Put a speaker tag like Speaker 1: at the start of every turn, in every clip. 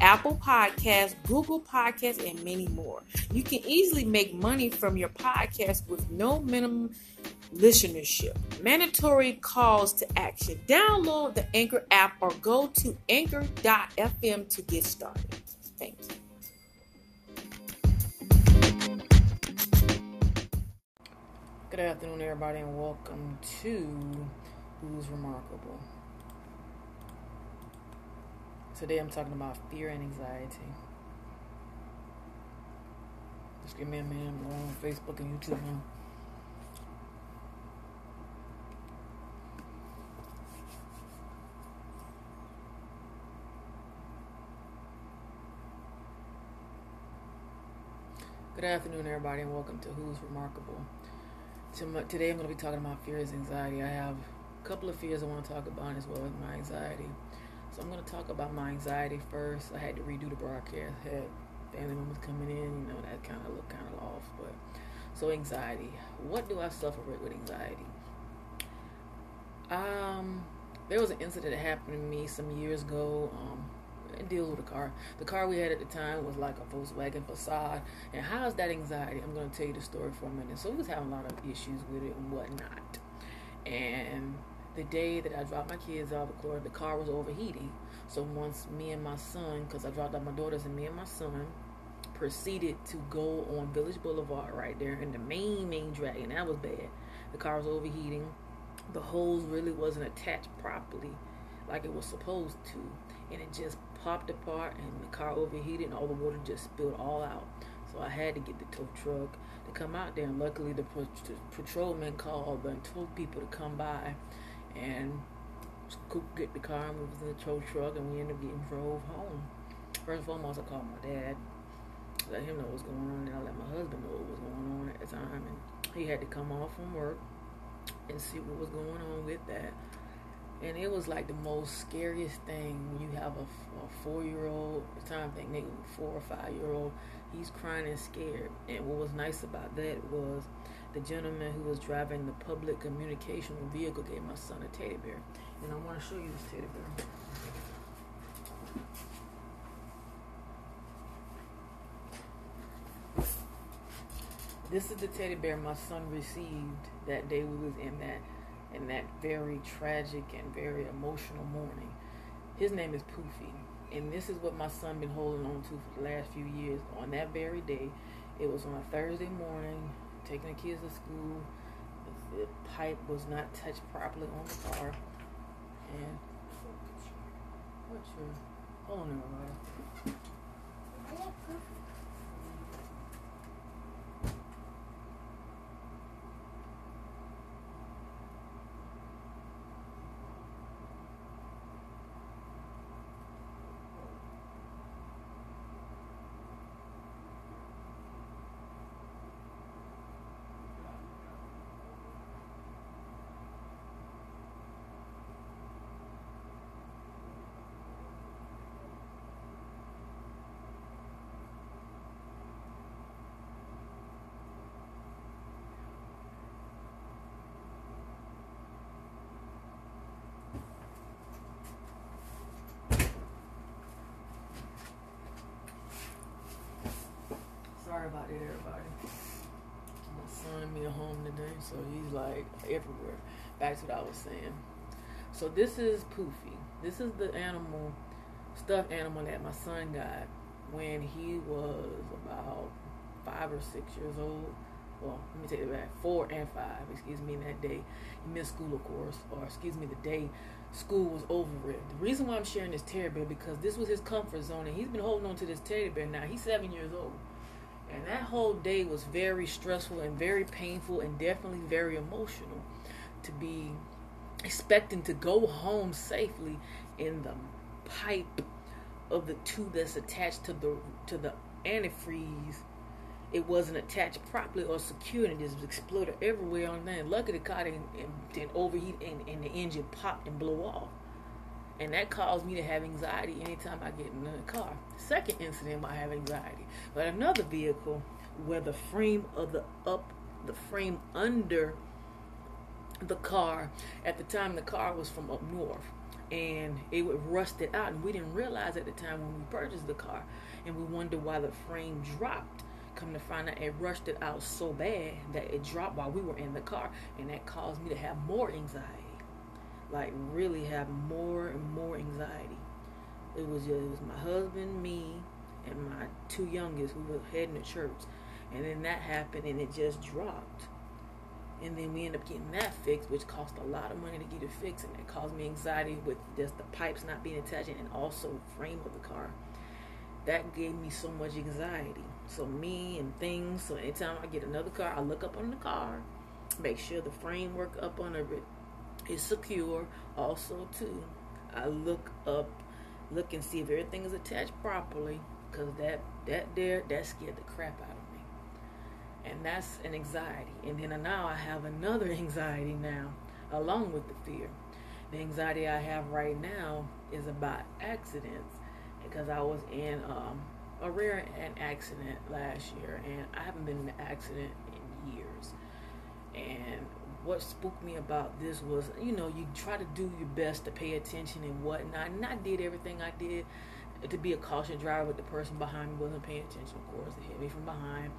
Speaker 1: Apple Podcasts, Google Podcasts, and many more. You can easily make money from your podcast with no minimum listenership. Mandatory calls to action. Download the Anchor app or go to anchor.fm to get started. Thank you. Good afternoon, everybody, and welcome to Who's Remarkable. Today I'm talking about fear and anxiety. Just give me a minute. I'm on Facebook and YouTube now. Good afternoon, everybody, and welcome to Who's Remarkable. Uh, today I'm going to be talking about fears and anxiety. I have a couple of fears I want to talk about as well as my anxiety. So I'm going to talk about my anxiety first. I had to redo the broadcast. Had family members coming in, you know, that kind of looked kind of off. But so anxiety. What do I suffer with anxiety? Um, there was an incident that happened to me some years ago. Um, it deals with the car. The car we had at the time was like a Volkswagen Passat. And how's that anxiety? I'm going to tell you the story for a minute. So we was having a lot of issues with it and whatnot. And the day that I dropped my kids off at Florida, the car was overheating. So once me and my son, because I dropped off my daughters and me and my son, proceeded to go on Village Boulevard right there in the main main drag, and that was bad. The car was overheating. The hose really wasn't attached properly, like it was supposed to, and it just popped apart, and the car overheated, and all the water just spilled all out. So I had to get the tow truck to come out there, and luckily the patrolman called and told people to come by and get the car was in the tow truck and we ended up getting drove home. First and foremost, I called my dad, let him know what was going on, and I let my husband know what was going on at the time, and he had to come off from work and see what was going on with that. And it was like the most scariest thing you have a, a four-year-old, time thing, maybe four or five-year-old, he's crying and scared. And what was nice about that was the gentleman who was driving the public communication vehicle gave my son a teddy bear. And I want to show you this teddy bear. This is the teddy bear my son received that day we was in that in that very tragic and very emotional morning. His name is Poofy. And this is what my son been holding on to for the last few years. On that very day, it was on a Thursday morning taking the kids to school. The, the pipe was not touched properly on the car. And what's your hold on Sorry about it, everybody. My son me a home today, so he's like everywhere. Back to what I was saying. So this is Poofy. This is the animal, stuffed animal that my son got when he was about five or six years old. Well, let me take it back. Four and five, excuse me, that day. He missed school, of course, or excuse me, the day school was over with. The reason why I'm sharing this teddy bear because this was his comfort zone, and he's been holding on to this teddy bear now. He's seven years old. And that whole day was very stressful and very painful and definitely very emotional to be expecting to go home safely in the pipe of the tube that's attached to the to the antifreeze it wasn't attached properly or secured and just exploded everywhere on there. Luckily, the car didn't, didn't overheat and, and the engine popped and blew off. And that caused me to have anxiety anytime I get in the car. Second incident I have anxiety. But another vehicle where the frame of the up, the frame under the car, at the time the car was from up north and it would rusted out and we didn't realize at the time when we purchased the car and we wondered why the frame dropped come to find out it rusted out so bad that it dropped while we were in the car and that caused me to have more anxiety like really have more and more anxiety it was it was my husband me and my two youngest we were heading to church and then that happened and it just dropped and then we end up getting that fixed, which cost a lot of money to get it fixed, and it caused me anxiety with just the pipes not being attached and also frame of the car. That gave me so much anxiety. So me and things. So anytime I get another car, I look up on the car, make sure the framework up on it is secure. Also, too, I look up, look and see if everything is attached properly, because that that there that scared the crap out of me and that's an anxiety. And then now I have another anxiety now, along with the fear. The anxiety I have right now is about accidents because I was in um, a rear end accident last year, and I haven't been in an accident in years. And what spooked me about this was, you know, you try to do your best to pay attention and whatnot. And I did everything I did to be a caution driver, but the person behind me wasn't paying attention. Of course, they hit me from behind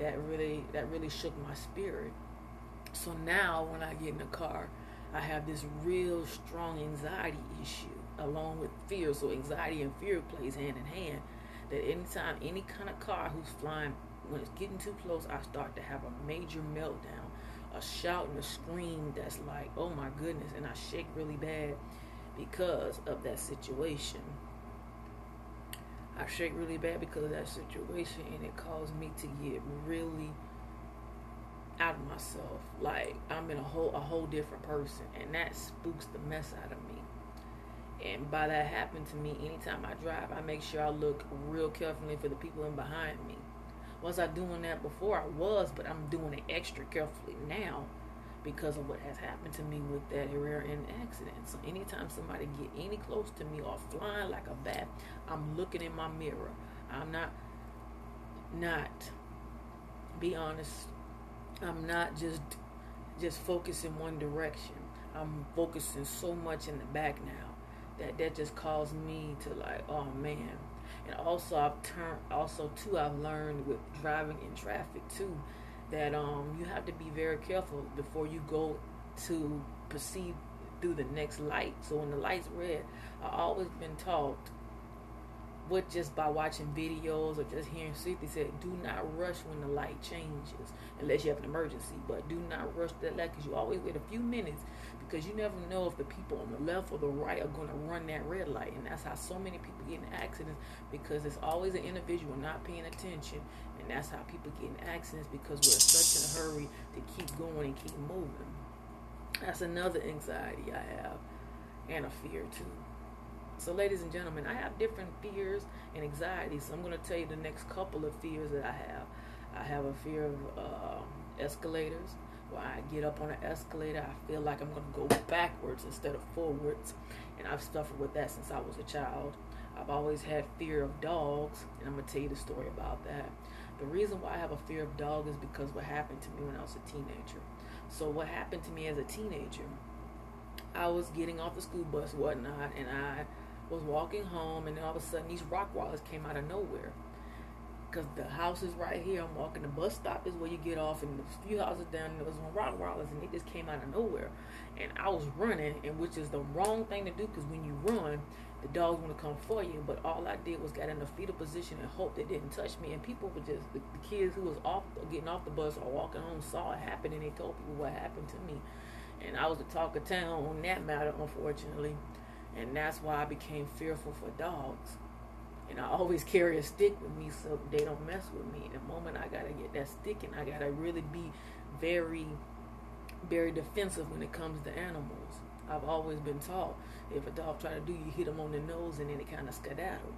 Speaker 1: that really that really shook my spirit. So now when I get in the car, I have this real strong anxiety issue along with fear. So anxiety and fear plays hand in hand. That anytime any kind of car who's flying, when it's getting too close, I start to have a major meltdown, a shout and a scream that's like, oh my goodness, and I shake really bad because of that situation. I shake really bad because of that situation, and it caused me to get really out of myself. Like I'm in a whole a whole different person, and that spooks the mess out of me. And by that happening to me, anytime I drive, I make sure I look real carefully for the people in behind me. Was I doing that before? I was, but I'm doing it extra carefully now because of what has happened to me with that rear end accident. So anytime somebody get any close to me or flying like a bat, I'm looking in my mirror. I'm not not be honest. I'm not just just focusing one direction. I'm focusing so much in the back now that that just caused me to like, oh man. And also I've turned also too I've learned with driving in traffic too that um, you have to be very careful before you go to proceed through the next light. So when the light's red, I've always been taught, what just by watching videos or just hearing Cynthia said, do not rush when the light changes unless you have an emergency. But do not rush that light because you always wait a few minutes because you never know if the people on the left or the right are going to run that red light. And that's how so many people get in accidents because it's always an individual not paying attention and that's how people get in accidents because we're such in a hurry to keep going and keep moving. That's another anxiety I have and a fear too. So, ladies and gentlemen, I have different fears and anxieties. So, I'm going to tell you the next couple of fears that I have. I have a fear of uh, escalators. When I get up on an escalator, I feel like I'm going to go backwards instead of forwards. And I've suffered with that since I was a child. I've always had fear of dogs, and I'm going to tell you the story about that. The reason why I have a fear of dogs is because what happened to me when I was a teenager. So what happened to me as a teenager, I was getting off the school bus, whatnot, and I was walking home, and all of a sudden these Rottweilers came out of nowhere. Because the house is right here, I'm walking. The bus stop is where you get off, and a few houses down there was some rock Rottweilers, and they just came out of nowhere. And I was running, and which is the wrong thing to do, because when you run, the dogs want to come for you. But all I did was get in a fetal position and hope they didn't touch me. And people were just the, the kids who was off getting off the bus or walking home saw it happen and they told people what happened to me. And I was the talk of town on that matter, unfortunately. And that's why I became fearful for dogs. And I always carry a stick with me so they don't mess with me. The moment I gotta get that stick and I gotta really be very, very defensive when it comes to animals. I've always been taught if a dog try to do you, hit them on the nose and then it kind of skedaddle.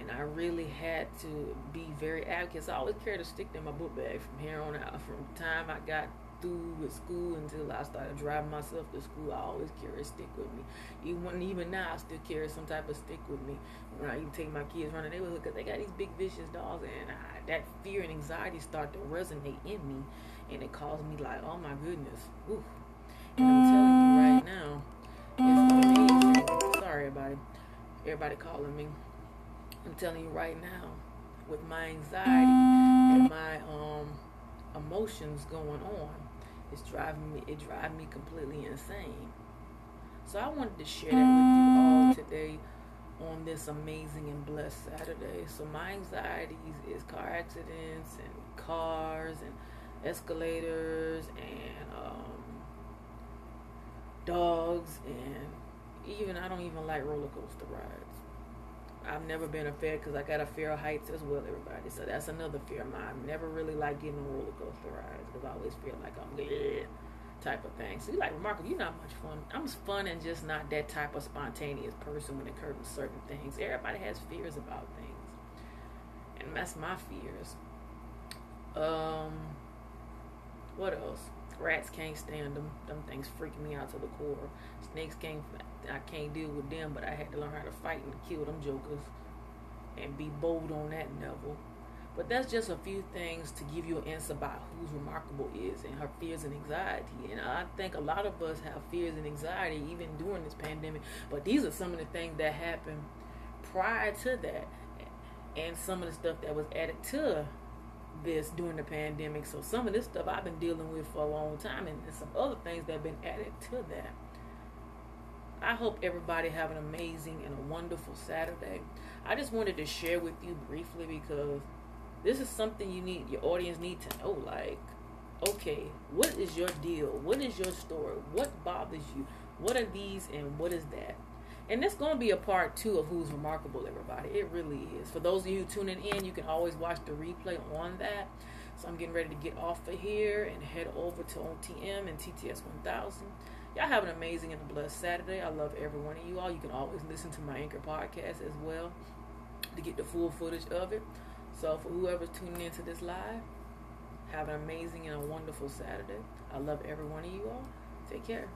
Speaker 1: and I really had to be very advocate. I always carried a stick in my book bag from here on out. From the time I got through with school until I started driving myself to school, I always carry a stick with me. Even even now, I still carry some type of stick with me. When I even take my kids running, they look because they got these big vicious dogs, and I, that fear and anxiety start to resonate in me, and it caused me like, oh my goodness, Ooh. And I'm telling you right now, it's amazing. Sorry, everybody, everybody calling me. I'm telling you right now, with my anxiety and my um emotions going on, it's driving me it drives me completely insane. So I wanted to share that with you all today on this amazing and blessed Saturday. So my anxieties is car accidents and cars and escalators and um, dogs and even I don't even like roller coaster rides. I've never been a fear because I got a fear of heights as well, everybody. So that's another fear of mine. i never really like getting on roller coaster rides because I always feel like I'm yeah, type of thing. So you're like, remarkable, you're not much fun. I'm fun and just not that type of spontaneous person when it comes to certain things. Everybody has fears about things. And that's my fears. Um, what else? Rats can't stand them. Them things freak me out to the core. Snakes can't. I can't deal with them, but I had to learn how to fight and kill them jokers, and be bold on that level. But that's just a few things to give you an answer about who's remarkable is and her fears and anxiety. And I think a lot of us have fears and anxiety even during this pandemic. But these are some of the things that happened prior to that, and some of the stuff that was added to this during the pandemic. So some of this stuff I've been dealing with for a long time, and some other things that have been added to that. I hope everybody have an amazing and a wonderful Saturday. I just wanted to share with you briefly because this is something you need your audience need to know. Like, okay, what is your deal? What is your story? What bothers you? What are these and what is that? And it's going to be a part two of Who's Remarkable, everybody. It really is. For those of you tuning in, you can always watch the replay on that. So I'm getting ready to get off of here and head over to OTM and TTS 1000. Y'all have an amazing and a blessed Saturday. I love every one of you all. You can always listen to my Anchor podcast as well to get the full footage of it. So for whoever's tuning into this live, have an amazing and a wonderful Saturday. I love every one of you all. Take care.